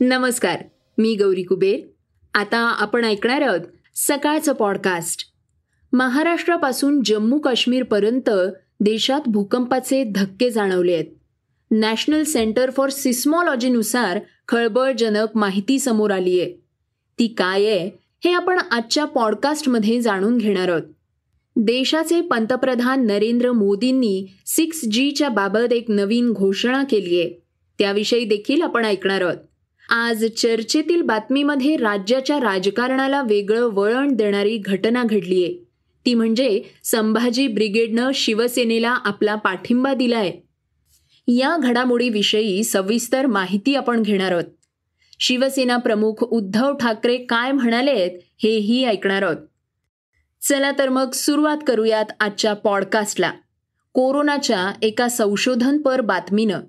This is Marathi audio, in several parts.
नमस्कार मी गौरी कुबेर. आता आपण ऐकणार आहोत सकाळचं पॉडकास्ट महाराष्ट्रापासून जम्मू काश्मीरपर्यंत देशात भूकंपाचे धक्के जाणवले आहेत. नॅशनल सेंटर फॉर सिस्मॉलॉजीनुसार खळबळजनक माहिती समोर आली आहे. ती काय आहे हे आपण आजच्या पॉडकास्टमध्ये जाणून घेणार आहोत. देशाचे पंतप्रधान नरेंद्र मोदींनी सिक्स जीच्या बाबत एक नवीन घोषणा केली आहे. त्याविषयी देखील आपण ऐकणार आहोत. आज चर्चेतील बातमीमध्ये राज्याच्या राजकारणाला वेगळं वळण देणारी घटना घडलीय. ती म्हणजे संभाजी ब्रिगेडनं शिवसेनेला आपला पाठिंबा दिलाय. या घडामोडीविषयी सविस्तर माहिती आपण घेणार आहोत. शिवसेना प्रमुख उद्धव ठाकरे काय म्हणालेत हेही ऐकणार आहोत. चला तर मग सुरुवात करूयात आजच्या पॉडकास्टला कोरोनाच्या एका संशोधनपर बातमीनं.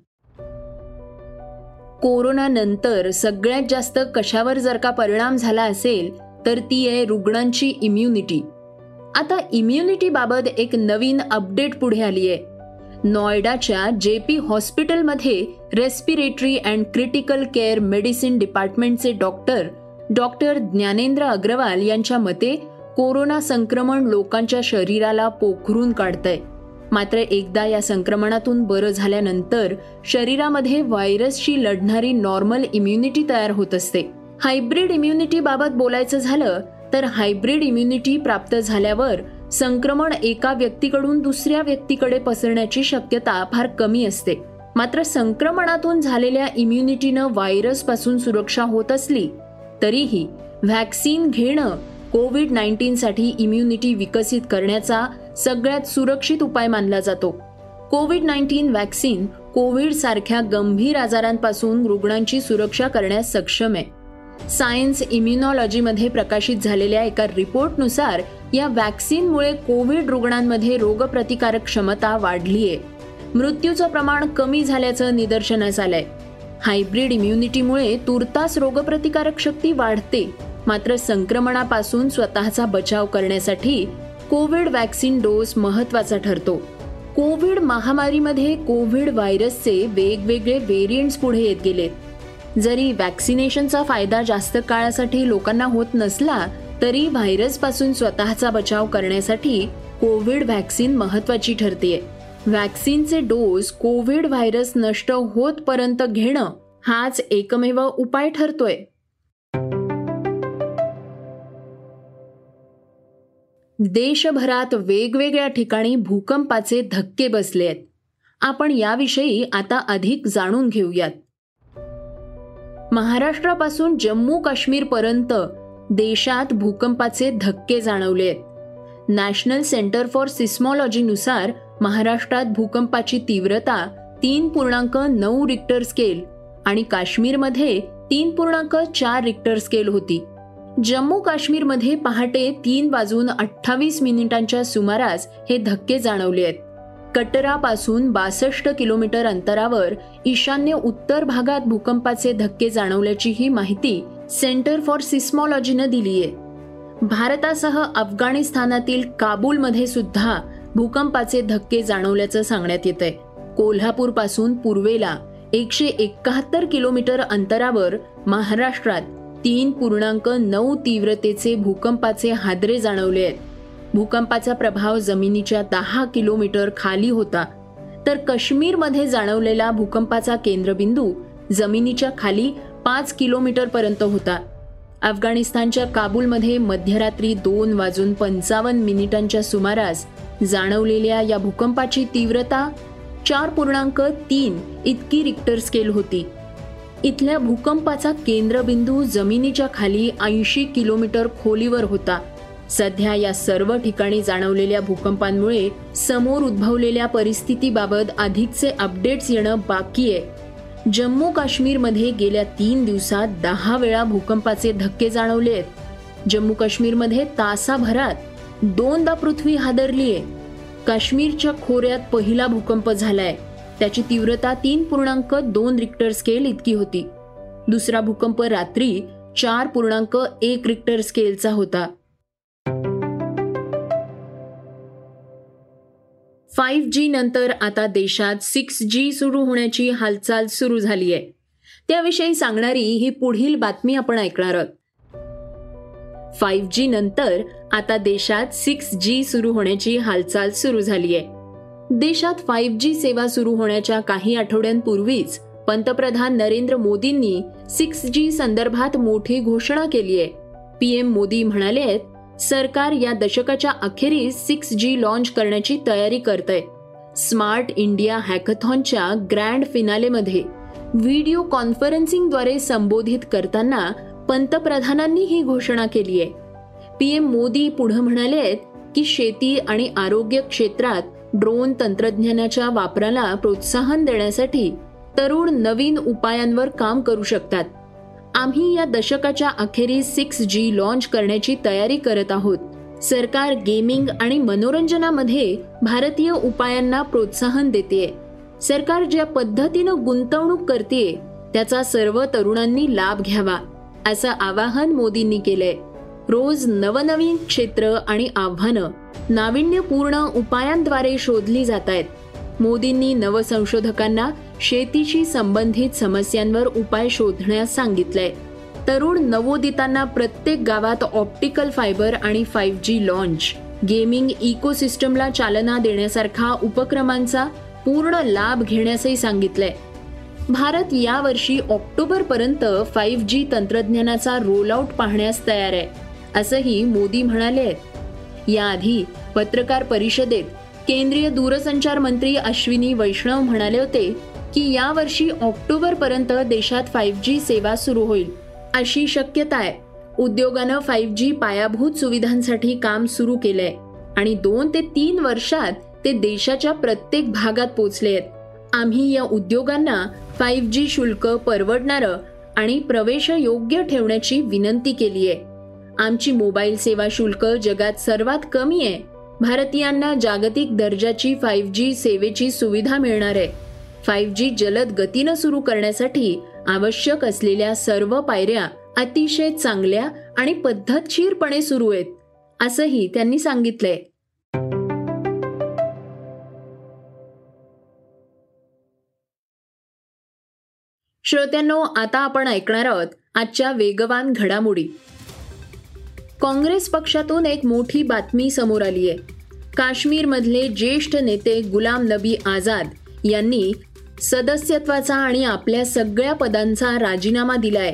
कोरोनानंतर सगळ्यात जास्त कशावर जर का परिणाम झाला असेल तर ती आहे रुग्णांची इम्युनिटी आता इम्युनिटीबाबत एक नवीन अपडेट पुढे आली आहे. नॉयडाच्या जे पी हॉस्पिटलमध्ये respiratory and critical care medicine डिपार्टमेंटचे doctor doctor Gyanendra Agarwal यांच्या मते कोरोना संक्रमण लोकांच्या शरीराला पोखरून काढतंय. मात्र एकदा या संक्रमणातून बरं झाल्यानंतर शरीरामध्ये व्हायरसशी लढणारी नॉर्मल इम्युनिटी तयार होत असते. हायब्रिड इम्युनिटी बाबत बोलायचं झालं तर हायब्रिड इम्युनिटी प्राप्त झाल्यावर संक्रमण एका व्यक्तीकडून दुसऱ्या व्यक्तीकडे पसरण्याची शक्यता फार कमी असते. मात्र संक्रमणातून झालेल्या इम्युनिटीनं व्हायरसपासून सुरक्षा होत असली तरीही व्हॅक्सिन घेणं कोविड नाईन्टीनसाठी इम्युनिटी विकसित करण्याचा सगळ्यात सुरक्षित उपाय मानला जातो. कोविड नाईन्टीन व्हॅक्सिन कोविड सारख्या गंभीर आजारांपासून रुग्णांची सुरक्षा करण्यास सक्षम आहे. सायन्स इम्युनॉलॉजीमध्ये प्रकाशित झालेल्या एका रिपोर्टनुसार या व्हॅक्सिनमुळे कोविड रुग्णांमध्ये रोगप्रतिकारक क्षमता वाढली आहे. मृत्यूचं प्रमाण कमी झाल्याचं निदर्शनास आलंय. हायब्रिड इम्युनिटीमुळे तुर्तास रोगप्रतिकारक शक्ती वाढते. मात्र संक्रमणापासून स्वतःचा बचाव करण्यासाठी कोविड वॅक्सिन डोस महत्त्वाचा ठरतो. कोविड महामारीमध्ये कोविड व्हायरसचे वेगवेगळे व्हेरियंट्स पुढे येत गेलेत जरी वॅक्सिनेशनचा फायदा जास्त काळासाठी लोकांना होत नसला तरी व्हायरसपासून स्वतःचा बचाव करण्यासाठी कोविड व्हॅक्सिन महत्वाची ठरते व्हॅक्सिनचे डोस कोविड व्हायरस नष्ट होतपर्यंत घेणं हाच एकमेव उपाय ठरतोय. देशभरात वेगवेगळ्या ठिकाणी भूकंपाचे धक्के बसले आहेत. आपण याविषयी आता अधिक जाणून घेऊयात. महाराष्ट्रापासून जम्मू काश्मीरपर्यंत देशात भूकंपाचे धक्के जाणवले आहेत. नॅशनल सेंटर फॉर सिस्मॉलॉजीनुसार महाराष्ट्रात भूकंपाची तीव्रता तीन पूर्णांक नऊ रिक्टर स्केल आणि काश्मीरमध्ये तीन पूर्णांक चार रिक्टर स्केल होती. जम्मू काश्मीरमध्ये पहाटे तीन वाजून अठ्ठावीस मिनिटांच्या सुमारास हे धक्के जाणवले आहेत. कटरापासून बासष्ट किलोमीटर अंतरावर ईशान्य उत्तर भागात भूकंपाचे धक्के जाणवल्याची ही माहिती सेंटर फॉर सिस्मॉलॉजीनं दिली आहे. भारतासह अफगाणिस्तानातील काबूलमध्ये सुद्धा भूकंपाचे धक्के जाणवल्याचं सांगण्यात येत आहे. कोल्हापूरपासून पूर्वेला एकशे एकाहत्तर किलोमीटर अंतरावर महाराष्ट्रात तीन पूर्णांक नऊ तीव्रतेचे भूकंपाचे हादरे जाणवले आहेत. भूकंपाचा प्रभाव जमिनीच्या दहा किलोमीटर खाली होता. तर काश्मीरमध्ये जाणवलेला भूकंपाचा केंद्रबिंदू जमिनीच्या खाली पाच किलोमीटर पर्यंत होता. अफगाणिस्तानच्या काबूलमध्ये मध्यरात्री दोन वाजून पंचावन्न मिनिटांच्या सुमारास जाणवलेल्या या भूकंपाची तीव्रता चार पूर्णांक तीन इतकी रिक्टर स्केल होती. इथल्या भूकंपाचा केंद्रबिंदू जमिनीच्या खाली ऐंशी किलोमीटर खोलीवर होता. सध्या या सर्व ठिकाणी जाणवलेल्या भूकंपांमुळे समोर उद्भवलेल्या परिस्थितीबाबत अधिकचे अपडेट्स येणं बाकी आहे. जम्मू काश्मीरमध्ये गेल्या तीन दिवसात दहा वेळा भूकंपाचे धक्के जाणवले आहेत. जम्मू काश्मीरमध्ये तासाभरात दोनदा पृथ्वी हादरलीये. काश्मीरच्या खोऱ्यात पहिला भूकंप झालाय. त्याची तीव्रता तीन पूर्णांक दोन रिक्टर स्केल इतकी होती. दुसरा भूकंप रात्री चार पूर्णांक एक रिक्टर स्केलचा होता. फाईव्ह जी नंतर आता देशात सिक्स जी सुरू होण्याची हालचाल सुरू झाली आहे त्याविषयी सांगणारी ही पुढील बातमी आपण ऐकणार आहोत. फाईव्ह जी नंतर आता देशात सिक्स जी सुरू होण्याची हालचाल सुरू झाली आहे देशात फाईव्ह जी सेवा सुरू होण्याच्या काही आठवड्यांपूर्वीच पंतप्रधान नरेंद्र मोदींनी सिक्स जी संदर्भात मोठी घोषणा केली आहे. पीएम मोदी म्हणाले आहेत सरकार या दशकाच्या अखेरीस सिक्स जी लॉन्च करण्याची तयारी करतंय. स्मार्ट इंडिया हॅकथॉनच्या ग्रँड फिनालेमध्ये व्हिडिओ कॉन्फरन्सिंगद्वारे संबोधित करताना पंतप्रधानांनी ही घोषणा केली आहे. पीएम मोदी पुढे म्हणाले आहेत की शेती आणि आरोग्य क्षेत्रात ड्रोन तंत्रज्ञानाच्या वापराला प्रोत्साहन देण्यासाठी तरुण नवीन उपायांवर काम करू शकतात. आम्ही या दशकाच्या अखेरीस सिक्स जी लॉन्च करण्याची तयारी करत आहोत. सरकार गेमिंग आणि मनोरंजनामध्ये भारतीय उपायांना प्रोत्साहन देते सरकार ज्या पद्धतीनं गुंतवणूक करते त्याचा सर्व तरुणांनी लाभ घ्यावा असं आवाहन मोदींनी केलंय. रोज नवनवीन क्षेत्र आणि आव्हानं नाविन्यपूर्ण उपायांद्वारे शोधली जात आहेत मोदींनी नवसंशोधकांना शेतीशी संबंधित समस्यांवर उपाय शोधण्यास सांगितलंय. तरुण नवोदितांना प्रत्येक गावात ऑप्टिकल फायबर आणि फाईव्ह जी लॉन्च गेमिंग इकोसिस्टमला चालना देण्यासारखा उपक्रमांचा पूर्ण लाभ घेण्यासही सांगितलंय. भारत यावर्षी ऑक्टोबर पर्यंत फाईव्ह जी तंत्रज्ञानाचा रोल आउट पाहण्यास तयार आहे. असंही मोदी म्हणाले. आहेत याआधी पत्रकार परिषदेत केंद्रीय दूरसंचार मंत्री अश्विनी वैष्णव म्हणाले होते की यावर्षी ऑक्टोबर पर्यंत देशात फाईव्ह जी सेवा सुरू होईल. अशी शक्यता आहे. उद्योगानं फाईव्ह जी पायाभूत सुविधांसाठी काम सुरू केलंय आणि दोन ते तीन वर्षात ते देशाच्या प्रत्येक भागात पोचले आहेत. आम्ही या उद्योगांना फाईव्ह जी शुल्क परवडणारं आणि प्रवेश योग्य ठेवण्याची विनंती केली आहे आमची मोबाईल सेवा शुल्क जगात सर्वात कमी आहे. भारतीयांना जागतिक दर्जाची फाईव्ह जी सेवेची सुविधा मिळणार आहे. फाईव्ह जी जलद गतीनं सुरू करण्यासाठी आवश्यक असलेल्या सर्व पायऱ्या अतिशय चांगल्या आणि पद्धतशीरपणे सुरू आहेत असंही त्यांनी सांगितलंय. श्रोत्यांनो आता आपण ऐकणार आहोत आजच्या वेगवान घडामोडी. काँग्रेस पक्षातून एक मोठी बातमी समोर आली आहे. काश्मीरमधले ज्येष्ठ नेते गुलाम नबी आझाद यांनी सदस्यत्वाचा आणि आपल्या सगळ्या पदांचा राजीनामा दिलाय.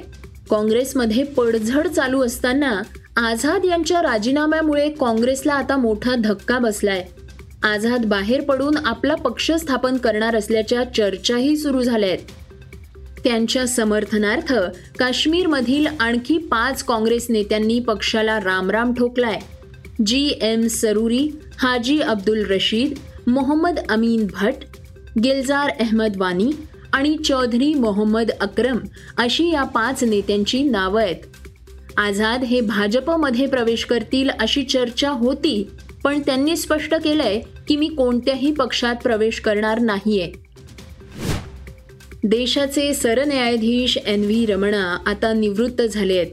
काँग्रेसमध्ये पडझड चालू असताना आझाद यांच्या राजीनाम्यामुळे काँग्रेसला आता मोठा धक्का बसलाय. आझाद बाहेर पडून आपला पक्ष स्थापन करणार असल्याच्या चर्चाही सुरू झाल्या आहेत त्यांच्या समर्थनार्थ काश्मीरमधील आणखी पाच काँग्रेस नेत्यांनी पक्षाला रामराम ठोकलाय. जी. एम. सरुरी हाजी अब्दुल रशीद मोहम्मद अमीन भट गिलजार अहमद वानी आणि चौधरी मोहम्मद अक्रम अशी या पाच नेत्यांची नावं आहेत. आझाद हे भाजपमध्ये प्रवेश करतील अशी चर्चा होती पण त्यांनी स्पष्ट केलंय की मी कोणत्याही पक्षात प्रवेश करणार नाहीये. देशाचे सरन्यायाधीश एन व्ही रमणा आता निवृत्त झाले आहेत.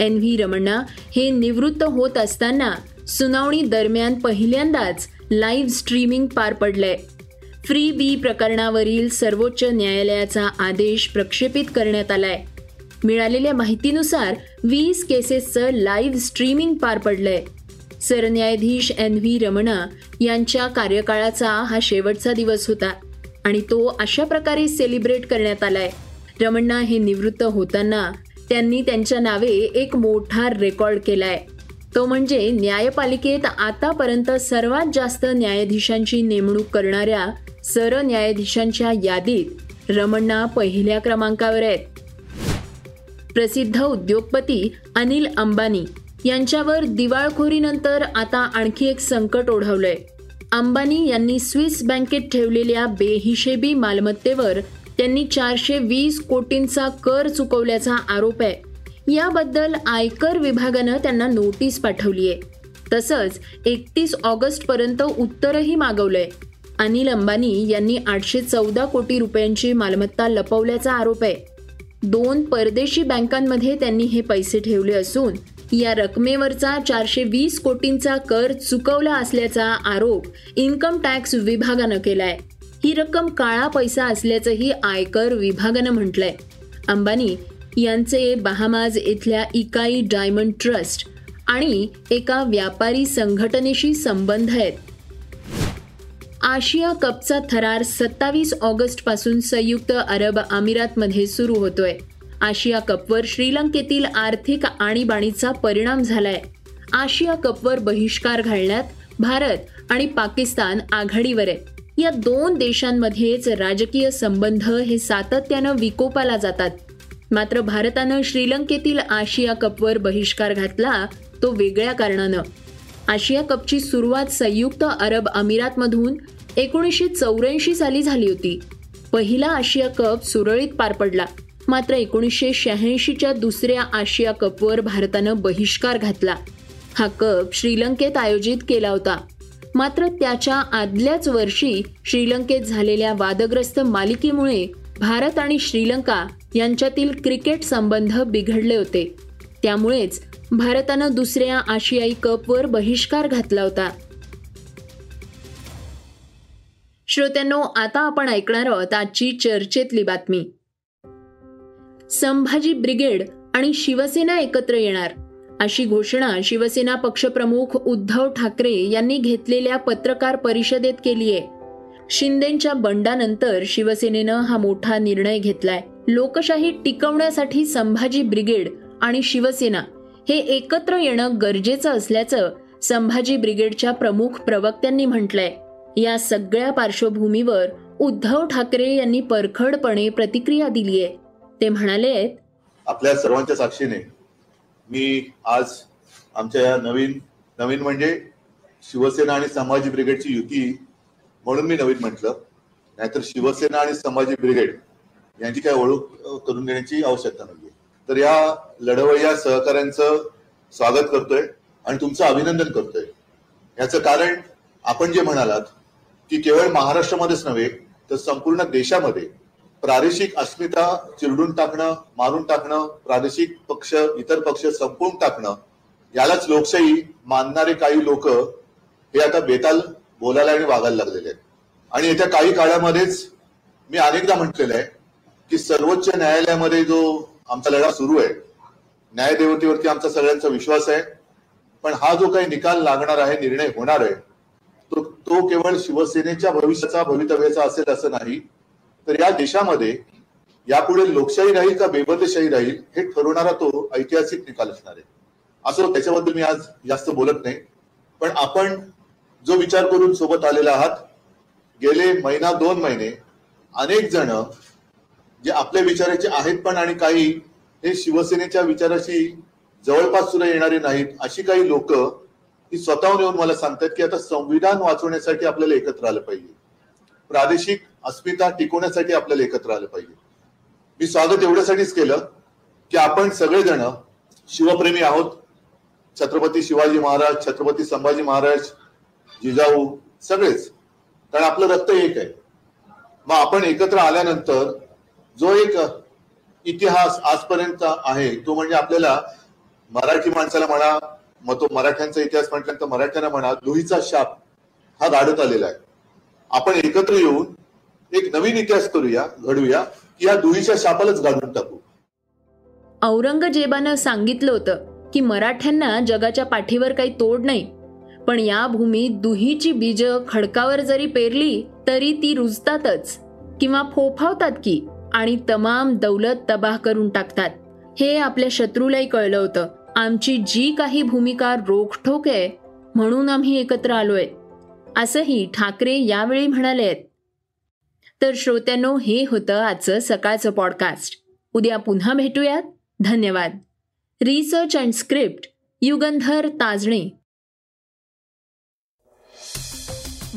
एन व्ही रमणा हे निवृत्त होत असताना सुनावणी दरम्यान पहिल्यांदाच लाईव्ह स्ट्रीमिंग पार पडलंय. फ्री बी प्रकरणावरील सर्वोच्च न्यायालयाचा आदेश प्रक्षेपित करण्यात आलाय. मिळालेल्या माहितीनुसार वीस केसेसचं लाईव्ह स्ट्रीमिंग पार पडलंय. सरन्यायाधीश एन व्ही रमणा यांच्या कार्यकाळाचा हा शेवटचा दिवस होता. आणि तो अशा प्रकारे सेलिब्रेट करण्यात आलाय. रमण्णा हे निवृत्त होताना त्यांनी त्यांच्या नावे एक मोठा रेकॉर्ड केलाय. तो म्हणजे न्यायपालिकेत आतापर्यंत सर्वात जास्त न्यायाधीशांची नेमणूक करणाऱ्या सरन्यायाधीशांच्या यादीत रमण्णा पहिल्या क्रमांकावर आहेत. प्रसिद्ध उद्योगपती अनिल अंबानी यांच्यावर दिवाळखोरीनंतर आता आणखी एक संकट ओढवलंय. अंबानी यांनी स्विस बँकेत ठेवलेल्या बेहिशेबी मालमत्तेवर त्यांनी चारशे वीस कोटींचा कर चुकवल्याचा आरोप आहे. याबद्दल आयकर विभागानं त्यांना नोटीस पाठवली आहे. तसंच एकतीस ऑगस्ट पर्यंत उत्तरही मागवलंय. अनिल अंबानी यांनी आठशे चौदा कोटी रुपयांची मालमत्ता लपवल्याचा आरोप आहे. दोन परदेशी बँकांमध्ये त्यांनी हे पैसे ठेवले असून या रकमेवरचा चारशे वीस कोटींचा कर चुकवला असल्याचा आरोप इन्कम टॅक्स विभागानं केलाय. ही रक्कम काळा पैसा असल्याचंही आयकर विभागानं म्हटलंय. अंबानी यांचे बहामाज इथल्या इकाई डायमंड ट्रस्ट आणि एका व्यापारी संघटनेशी संबंध आहेत. आशिया कपचा थरार सत्तावीस ऑगस्टपासून संयुक्त अरब अमिरातमध्ये सुरू होतोय. आशिया कपवर श्रीलंकेतील आर्थिक आणीबाणीचा परिणाम झालाय. आशिया कपवर बहिष्कार घालण्यात भारत आणि पाकिस्तान आघाडीवर आहे. या दोन देशांमध्येच राजकीय संबंध हे सातत्यानं विकोपाला जातात. मात्र भारतानं श्रीलंकेतील आशिया कपवर बहिष्कार घातला तो वेगळ्या कारणानं. आशिया कपची सुरुवात संयुक्त अरब अमिरातमधून एकोणीसशे चौऱ्याऐंशी साली झाली होती. पहिला आशिया कप सुरळीत पार पडला. मात्र एकोणीसशे शहाऐंशीच्या दुसऱ्या आशिया कपवर भारतानं बहिष्कार घातला. हा कप श्रीलंकेत आयोजित केला होता. मात्र त्याच्या आदल्याच वर्षी श्रीलंकेत झालेल्या वादग्रस्त मालिकेमुळे भारत आणि श्रीलंका यांच्यातील क्रिकेट संबंध बिघडले होते. त्यामुळेच भारतानं दुसऱ्या आशियाई कपवर बहिष्कार घातला होता. श्रोत्यांनो आता आपण ऐकणार आहोत आजची चर्चेतली बातमी. संभाजी ब्रिगेड आणि शिवसेना एकत्र येणार. अशी घोषणा शिवसेना पक्षप्रमुख उद्धव ठाकरे यांनी घेतलेल्या पत्रकार परिषदेत केली आहे शिंदेच्या बंडानंतर शिवसेनेनं हा मोठा निर्णय घेतलाय. लोकशाही टिकवण्यासाठी संभाजी ब्रिगेड आणि शिवसेना हे एकत्र येणं गरजेचं असल्याचं संभाजी ब्रिगेडच्या प्रमुख प्रवक्त्यांनी म्हटलंय. या सगळ्या पार्श्वभूमीवर उद्धव ठाकरे यांनी परखडपणे प्रतिक्रिया दिली आहे ते म्हणाले आपल्या सर्वांच्या साक्षीने मी आज आमच्या या नवीन नवीन म्हणजे शिवसेना आणि संभाजी ब्रिगेडची युती म्हणून मी नवीन म्हटलं. नाहीतर शिवसेना आणि संभाजी ब्रिगेड यांची काय ओळख करून देण्याची आवश्यकता नाहीये. तर या लढवय्या सहकाऱ्यांचं स्वागत करतोय आणि तुमचं अभिनंदन करतोय. याचं कारण आपण जे म्हणालात की केवळ महाराष्ट्रामध्येच नव्हे तर संपूर्ण देशामध्ये प्रादेशिक अस्मिता चिरडून टाकणं मारून टाकणं प्रादेशिक पक्ष इतर पक्ष संपवून टाकणं यालाच लोकशाही मानणारे काही लोक हे आता बेताल बोलायला आणि वागायला लागलेले आहेत. आणि येत्या काही काळामध्येच मी अनेकदा म्हटलेलं आहे की सर्वोच्च न्यायालयामध्ये जो आमचा लढा सुरू आहे न्यायदेवतेवरती आमचा सगळ्यांचा विश्वास आहे पण हा जो काही निकाल लागणार आहे निर्णय होणार आहे तो तो केवळ शिवसेनेच्या भविष्याचा भवितव्याचा असेल असं नाही तर या देशामध्ये यापुढे लोकशाही राहील का बेबदशाही राहील हे ठरवणारा तो ऐतिहासिक निकाल असणार आहे. असं त्याच्याबद्दल मी आज जास्त बोलत नाही. पण आपण जो विचार करून सोबत आलेला आहात गेले महिना दोन महिने अनेक जण जे आपल्या विचाराचे आहेत पण आणि काही हे शिवसेनेच्या विचाराशी जवळपास सुद्धा येणारे नाहीत अशी काही लोक ही स्वतःहून येऊन मला सांगतात की आता संविधान वाचवण्यासाठी आपल्याला एकत्र आलं पाहिजे. प्रादेशिक अस्मिता टिकवण्यासाठी आपल्याला एकत्र आलं पाहिजे. मी स्वागत एवढ्यासाठीच केलं की आपण सगळेजण शिवप्रेमी आहोत. छत्रपती शिवाजी महाराज छत्रपती संभाजी महाराज जिजाऊ सगळेच. कारण आपलं रक्त एक आहे. मग आपण एकत्र आल्यानंतर जो एक इतिहास आजपर्यंत आहे तो म्हणजे आपल्याला मराठी माणसाला म्हणा मग तो मराठ्यांचा इतिहास म्हटल्यानंतर मराठ्यांना म्हणा दुहीचा शाप हा गाडत आलेला आहे. आपण एकत्र येऊन एक नवीन इतिहास करूया घडूया या दुहीच्या शापालाच घालून टाकू. औरंगजेबानं सांगितलं होतं की मराठ्यांना जगाच्या पाठीवर काही तोड नाही पण या भूमीत दुहीची बीज खडकावर जरी पेरली तरी ती रुजतातच किंवा फोफावतात की आणि तमाम दौलत तबाह करून टाकतात. हे आपल्या शत्रूलाही कळलं होतं. आमची जी काही भूमिका रोखठोक आहे म्हणून आम्ही एकत्र आलोय. असंही ठाकरे यावेळी म्हणाले. तर श्रोत्यांनो हे होतं आजचं सकाळचं पॉडकास्ट उद्या पुन्हा भेटूयात. धन्यवाद. Research and script Yugandhar Tajane.